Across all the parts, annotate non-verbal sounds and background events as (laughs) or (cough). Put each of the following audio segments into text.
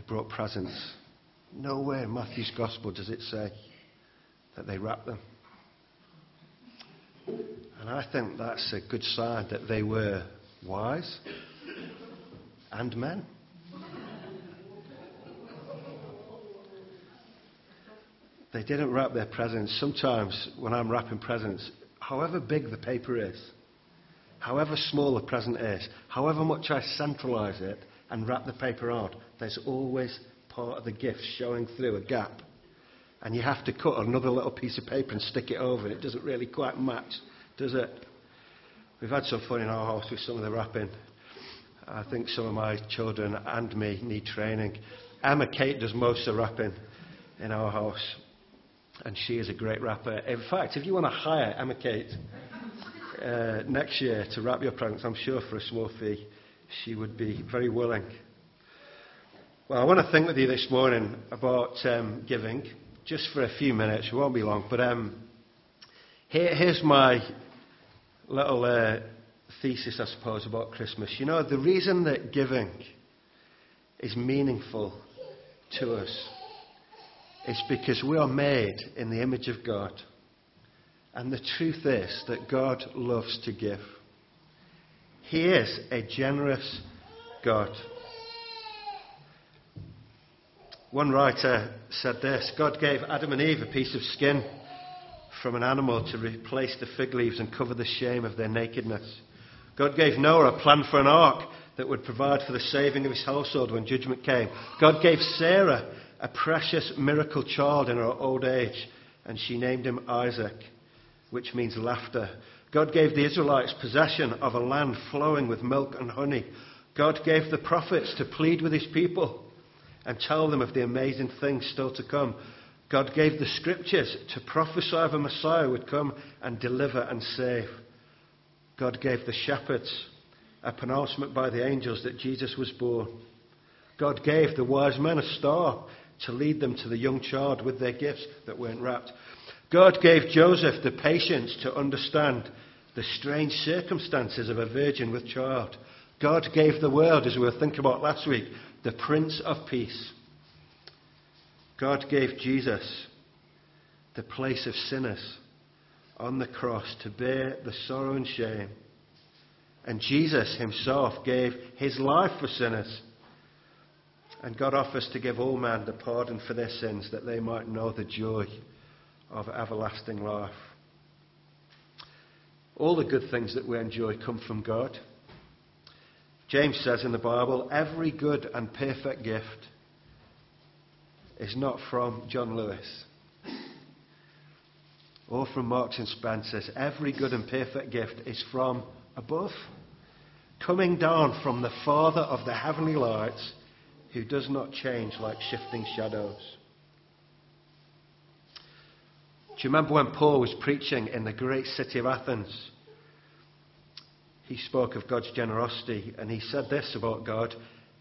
they brought presents. Nowhere in Matthew's Gospel does it say that they wrapped them. And I think that's a good sign that they were wise and men. They didn't wrap their presents. Sometimes when I'm wrapping presents, however big the paper is, however small the present is, however much I centralize it and wrap the paper out, there's always part of the gift showing through a gap. And you have to cut another little piece of paper and stick it over, and it doesn't really quite match, does it? We've had some fun in our house with some of the wrapping. I think some of my children and me need training. Emma Kate does most of the wrapping in our house and she is a great rapper. In fact, if you want to hire Emma Kate uh, next year to wrap your presents, I'm sure for a small fee, she would be very willing. Well, I want to think with you this morning about um, giving, just for a few minutes. It won't be long, but um, here, here's my little uh, thesis, I suppose, about Christmas. You know, the reason that giving is meaningful to us is because we are made in the image of God. And the truth is that God loves to give. He is a generous God. One writer said this God gave Adam and Eve a piece of skin from an animal to replace the fig leaves and cover the shame of their nakedness. God gave Noah a plan for an ark that would provide for the saving of his household when judgment came. God gave Sarah a precious miracle child in her old age, and she named him Isaac, which means laughter. God gave the Israelites possession of a land flowing with milk and honey. God gave the prophets to plead with his people and tell them of the amazing things still to come. God gave the scriptures to prophesy of a Messiah would come and deliver and save. God gave the shepherds a pronouncement by the angels that Jesus was born. God gave the wise men a star to lead them to the young child with their gifts that weren't wrapped. God gave Joseph the patience to understand the strange circumstances of a virgin with child. God gave the world, as we were thinking about last week, the Prince of Peace. God gave Jesus the place of sinners on the cross to bear the sorrow and shame. And Jesus himself gave his life for sinners and God offers to give all men the pardon for their sins that they might know the joy of everlasting life. All the good things that we enjoy come from God. James says in the Bible, every good and perfect gift is not from John Lewis or from Marks and Spencer's. Every good and perfect gift is from above, coming down from the Father of the heavenly lights who does not change like shifting shadows. Do you remember when Paul was preaching in the great city of Athens? He spoke of God's generosity and he said this about God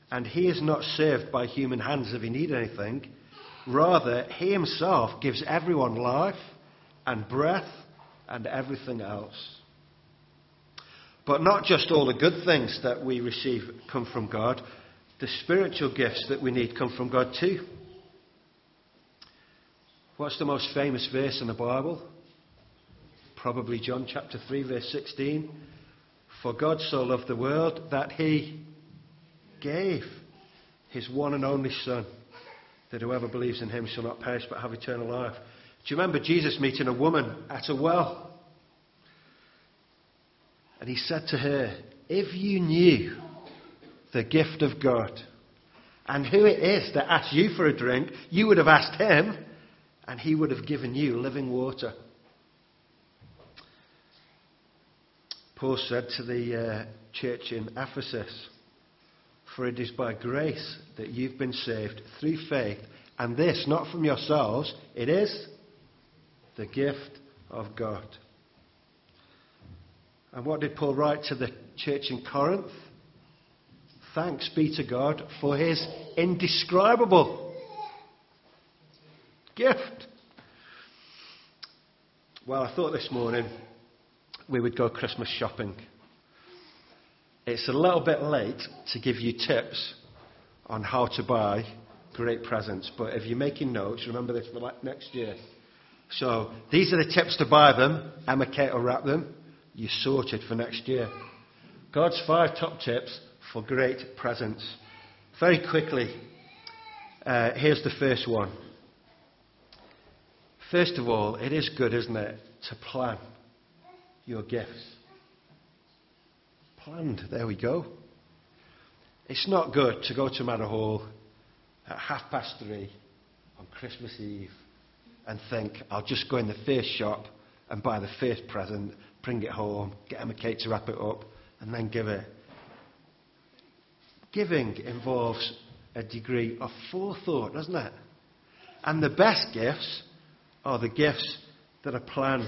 and he is not served by human hands if he need anything. Rather, he himself gives everyone life and breath and everything else. But not just all the good things that we receive come from God, the spiritual gifts that we need come from God too. What's the most famous verse in the Bible? Probably John chapter 3, verse 16. For God so loved the world that he gave his one and only Son, that whoever believes in him shall not perish but have eternal life. Do you remember Jesus meeting a woman at a well? And he said to her, If you knew the gift of God. And who it is that asks you for a drink, you would have asked him, and he would have given you living water. Paul said to the uh, church in Ephesus, For it is by grace that you've been saved through faith, and this not from yourselves, it is the gift of God. And what did Paul write to the church in Corinth? Thanks be to God for his indescribable gift. Well, I thought this morning we would go Christmas shopping. It's a little bit late to give you tips on how to buy great presents. But if you're making notes, remember this for next year. So these are the tips to buy them. Emma Kate will wrap them. You're sorted for next year. God's five top tips for great presents. Very quickly, uh, here's the first one. First of all, it is good, isn't it, to plan your gifts. Planned, there we go. It's not good to go to Meadowhall at half past three on Christmas Eve and think, I'll just go in the first shop and buy the first present, bring it home, get a cake to wrap it up, and then give it. Giving involves a degree of forethought, doesn't it? And the best gifts are the gifts that are planned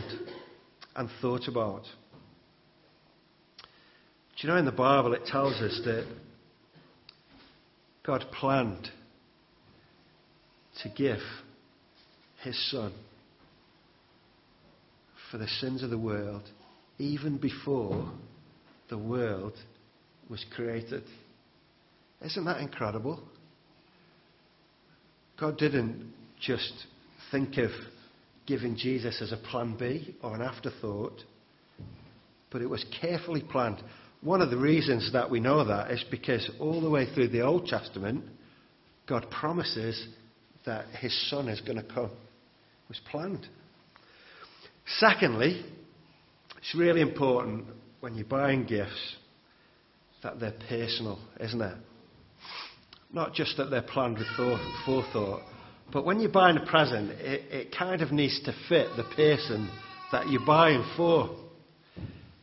and thought about. Do you know in the Bible it tells us that God planned to give his Son for the sins of the world even before the world was created. Isn't that incredible? God didn't just think of giving Jesus as a plan B or an afterthought, but it was carefully planned. One of the reasons that we know that is because all the way through the Old Testament, God promises that his son is going to come. It was planned. Secondly, it's really important when you're buying gifts that they're personal, isn't it? Not just that they're planned with forethought, but when you're buying a present, it, it kind of needs to fit the person that you're buying for.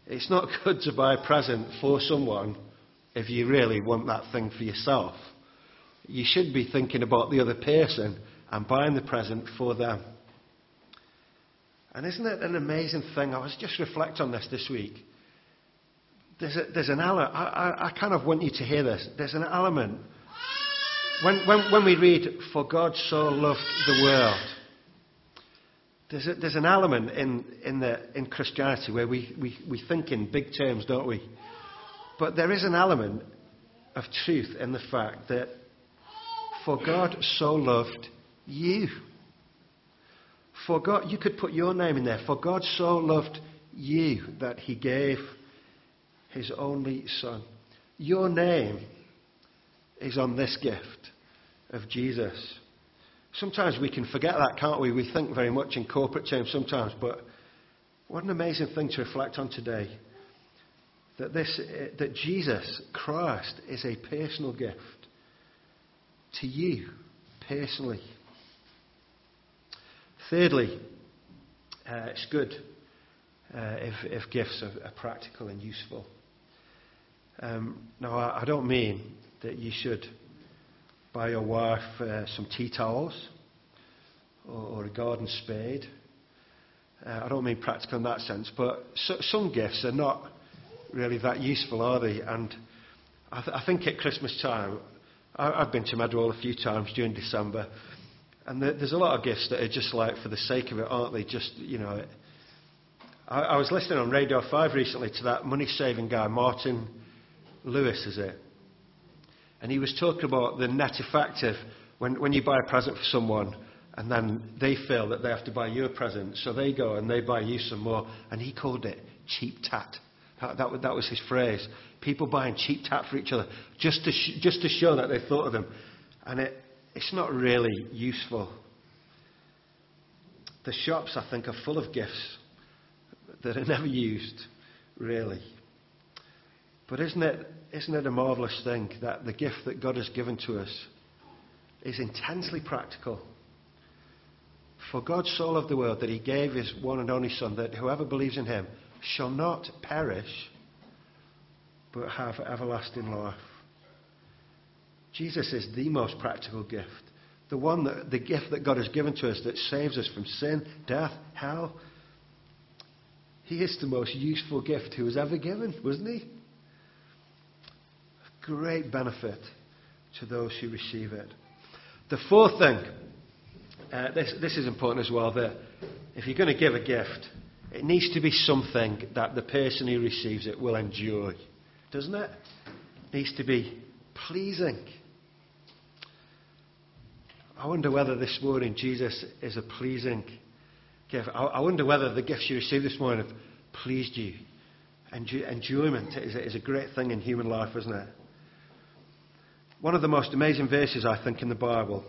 It's not (laughs) good to buy a present for someone if you really want that thing for yourself. You should be thinking about the other person and buying the present for them. And isn't it an amazing thing? I was just reflecting on this this week. There's, a, there's an element, I, I, I kind of want you to hear this. There's an element. When, when, when we read, For God so loved the world, there's, a, there's an element in, in, the, in Christianity where we, we, we think in big terms, don't we? But there is an element of truth in the fact that for God so loved you. For God, you could put your name in there. For God so loved you that he gave his only son. Your name is on this gift of Jesus. Sometimes we can forget that, can't we? We think very much in corporate terms sometimes, but what an amazing thing to reflect on today. That, this, that Jesus Christ is a personal gift to you personally. Thirdly, uh, it's good uh, if, if, gifts are, are, practical and useful. Um, now, I, I don't mean that you should buy your wife uh, some tea towels or, or, a garden spade. Uh, I don't mean practical in that sense, but so, some gifts are not really that useful, are they? And I, th- I think at Christmas time, I, have been to Meadowhall a few times during December, and the, there's a lot of gifts that are just like for the sake of it, aren't they? Just, you know. I, I was listening on Radio 5 recently to that money saving guy, Martin Lewis, is it? And he was talking about the net effect of when, when you buy a present for someone and then they feel that they have to buy you a present, so they go and they buy you some more. And he called it cheap tat. That, that, that was his phrase. People buying cheap tat for each other just to, sh- just to show that they thought of them. And it, it's not really useful. The shops, I think, are full of gifts that are never used, really. But isn't it, isn't it a marvellous thing that the gift that God has given to us is intensely practical? For God so loved the world that he gave his one and only Son, that whoever believes in him shall not perish, but have everlasting life. Jesus is the most practical gift. The one that, the gift that God has given to us that saves us from sin, death, hell. He is the most useful gift he was ever given, wasn't he? Great benefit to those who receive it. The fourth thing, uh, this, this is important as well, that if you're going to give a gift, it needs to be something that the person who receives it will enjoy, doesn't it? It needs to be pleasing. I wonder whether this morning Jesus is a pleasing gift. I, I wonder whether the gifts you received this morning have pleased you. Enjoy, enjoyment is a great thing in human life, isn't it? One of the most amazing verses, I think, in the Bible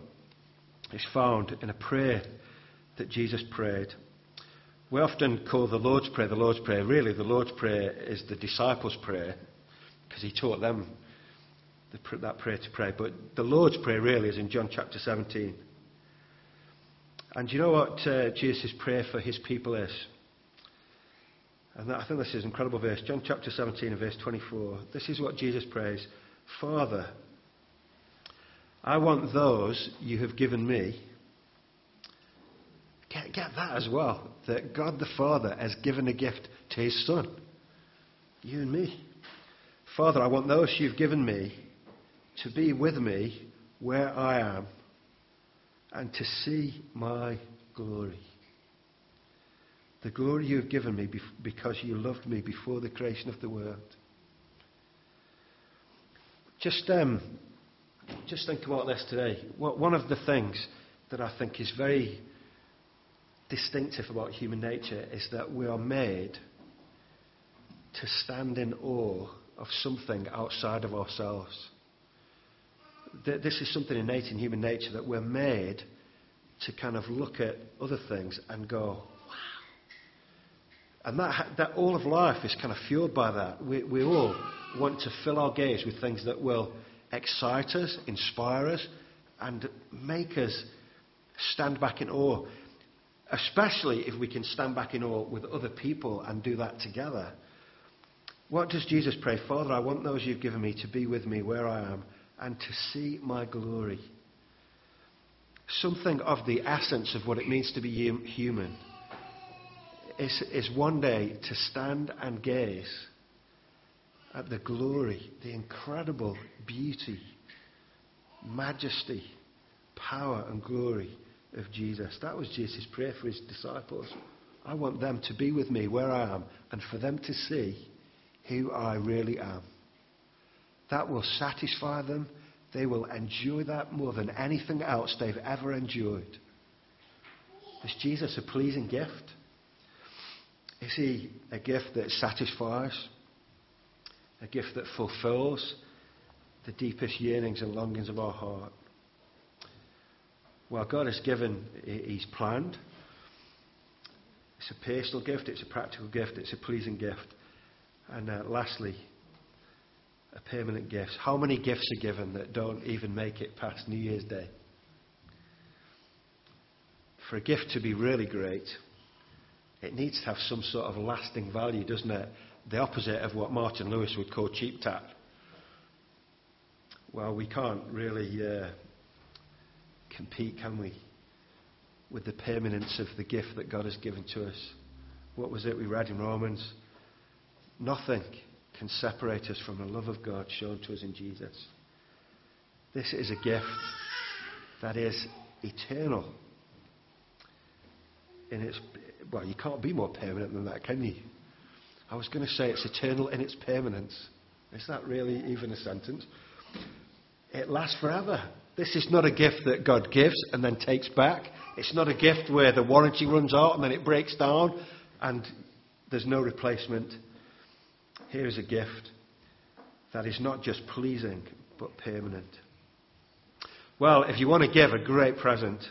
is found in a prayer that Jesus prayed. We often call the Lord's Prayer the Lord's Prayer. Really, the Lord's Prayer is the disciples' prayer because he taught them the, that prayer to pray. But the Lord's Prayer really is in John chapter 17. And you know what uh, Jesus' prayer for his people is? And I think this is an incredible verse. John chapter 17 and verse 24. This is what Jesus prays Father, I want those you have given me. Get, get that as well. That God the Father has given a gift to his Son. You and me. Father, I want those you've given me to be with me where I am and to see my glory. The glory you have given me because you loved me before the creation of the world. Just, um, just think about this today. One of the things that I think is very distinctive about human nature is that we are made to stand in awe of something outside of ourselves. This is something innate in human nature that we're made to kind of look at other things and go, wow. And that, that all of life is kind of fueled by that. We, we all want to fill our gaze with things that will excite us, inspire us, and make us stand back in awe. Especially if we can stand back in awe with other people and do that together. What does Jesus pray? Father, I want those you've given me to be with me where I am and to see my glory. Something of the essence of what it means to be human is, is one day to stand and gaze at the glory, the incredible beauty, majesty, power, and glory of Jesus. That was Jesus' prayer for his disciples. I want them to be with me where I am and for them to see who I really am. That will satisfy them. They will enjoy that more than anything else they've ever enjoyed. Is Jesus a pleasing gift? Is he a gift that satisfies? A gift that fulfills the deepest yearnings and longings of our heart? Well, God has given, He's planned. It's a personal gift, it's a practical gift, it's a pleasing gift. And uh, lastly, a permanent gift. How many gifts are given that don't even make it past New Year's Day? For a gift to be really great, it needs to have some sort of lasting value, doesn't it? The opposite of what Martin Lewis would call cheap tap. Well, we can't really uh, compete, can we, with the permanence of the gift that God has given to us? What was it we read in Romans? Nothing can separate us from the love of God shown to us in Jesus. This is a gift that is eternal. In its, well, you can't be more permanent than that, can you? I was going to say it's eternal in its permanence. Is that really even a sentence? It lasts forever. This is not a gift that God gives and then takes back. It's not a gift where the warranty runs out and then it breaks down and there's no replacement. Here is a gift that is not just pleasing but permanent. Well, if you want to give a great present,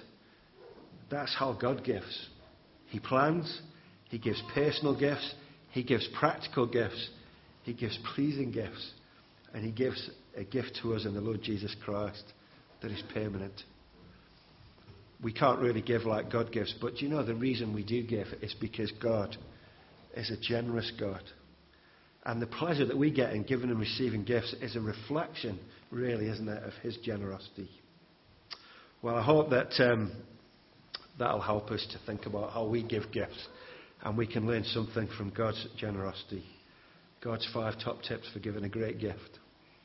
that's how God gives. He plans, He gives personal gifts, He gives practical gifts, He gives pleasing gifts, and He gives a gift to us in the Lord Jesus Christ that is permanent. We can't really give like God gives, but you know the reason we do give is because God is a generous God. And the pleasure that we get in giving and receiving gifts is a reflection, really, isn't it, of His generosity. Well, I hope that um, that'll help us to think about how we give gifts and we can learn something from God's generosity. God's five top tips for giving a great gift.